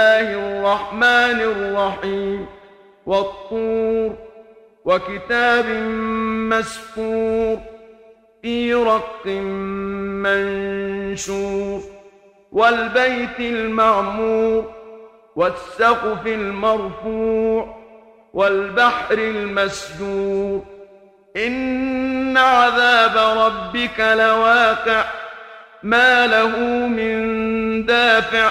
الله الرحمن الرحيم. والطور وكتاب مسفور في رق منشور والبيت المعمور والسقف المرفوع والبحر المسجور. إن عذاب ربك لواقع ما له من دافع.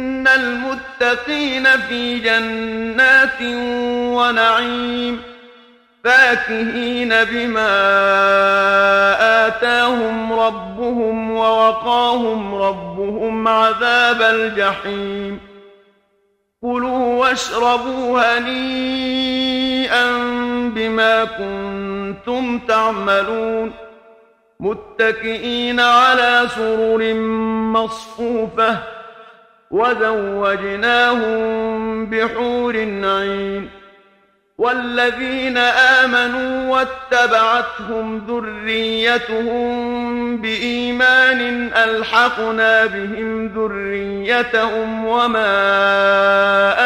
المتقين في جنات ونعيم فاكهين بما آتاهم ربهم ووقاهم ربهم عذاب الجحيم. كلوا واشربوا هنيئا بما كنتم تعملون. متكئين على سرر مصفوفة وزوجناهم بحور عين والذين آمنوا واتبعتهم ذريتهم بإيمان ألحقنا بهم ذريتهم وما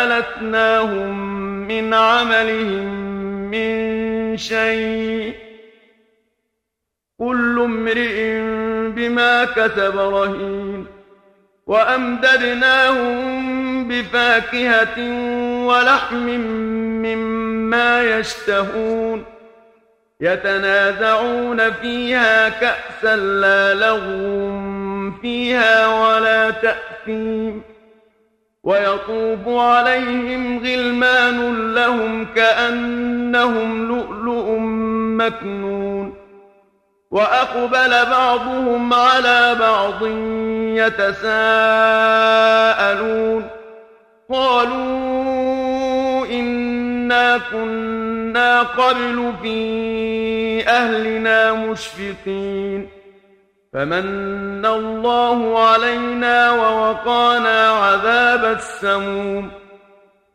ألتناهم من عملهم من شيء كل امرئ بما كتب رهين وأمددناهم بفاكهة ولحم مما يشتهون يتنازعون فيها كأسا لا لغو فيها ولا تأثيم ويطوف عليهم غلمان لهم كأنهم لؤلؤ مكنون وأقبل بعضهم على بعض يتساءلون. قالوا إنا كنا قبل في أهلنا مشفقين. فمن الله علينا ووقانا عذاب السموم.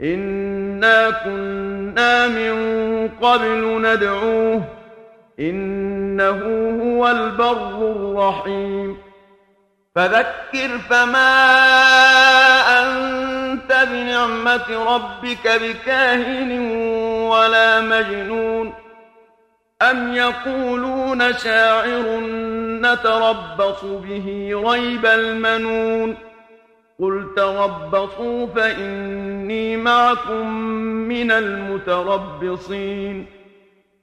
إنا كنا من قبل ندعوه إنه هو البر الرحيم. فذكر فما أنت بنعمة ربك بكاهن ولا مجنون. أم يقولون شاعر نتربص به ريب المنون. قل تربصوا فإني معكم من المتربصين.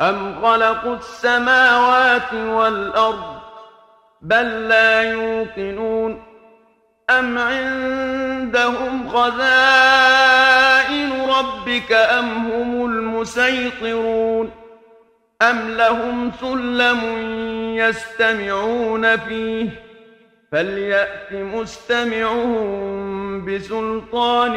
أم خلقوا السماوات والأرض بل لا يوقنون أم عندهم خزائن ربك أم هم المسيطرون أم لهم سلم يستمعون فيه فليأت مستمعهم بسلطان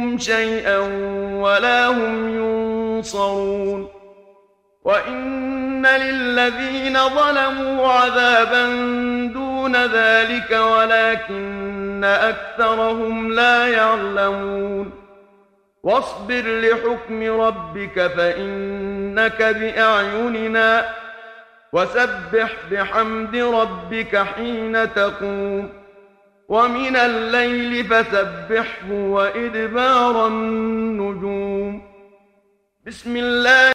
شيئا ولا هم ينصرون. وإن للذين ظلموا عذابا دون ذلك ولكن أكثرهم لا يعلمون. واصبر لحكم ربك فإنك بأعيننا. وسبح بحمد ربك حين تقوم. ومن الليل فسبحه وإدبار النجوم. بسم الله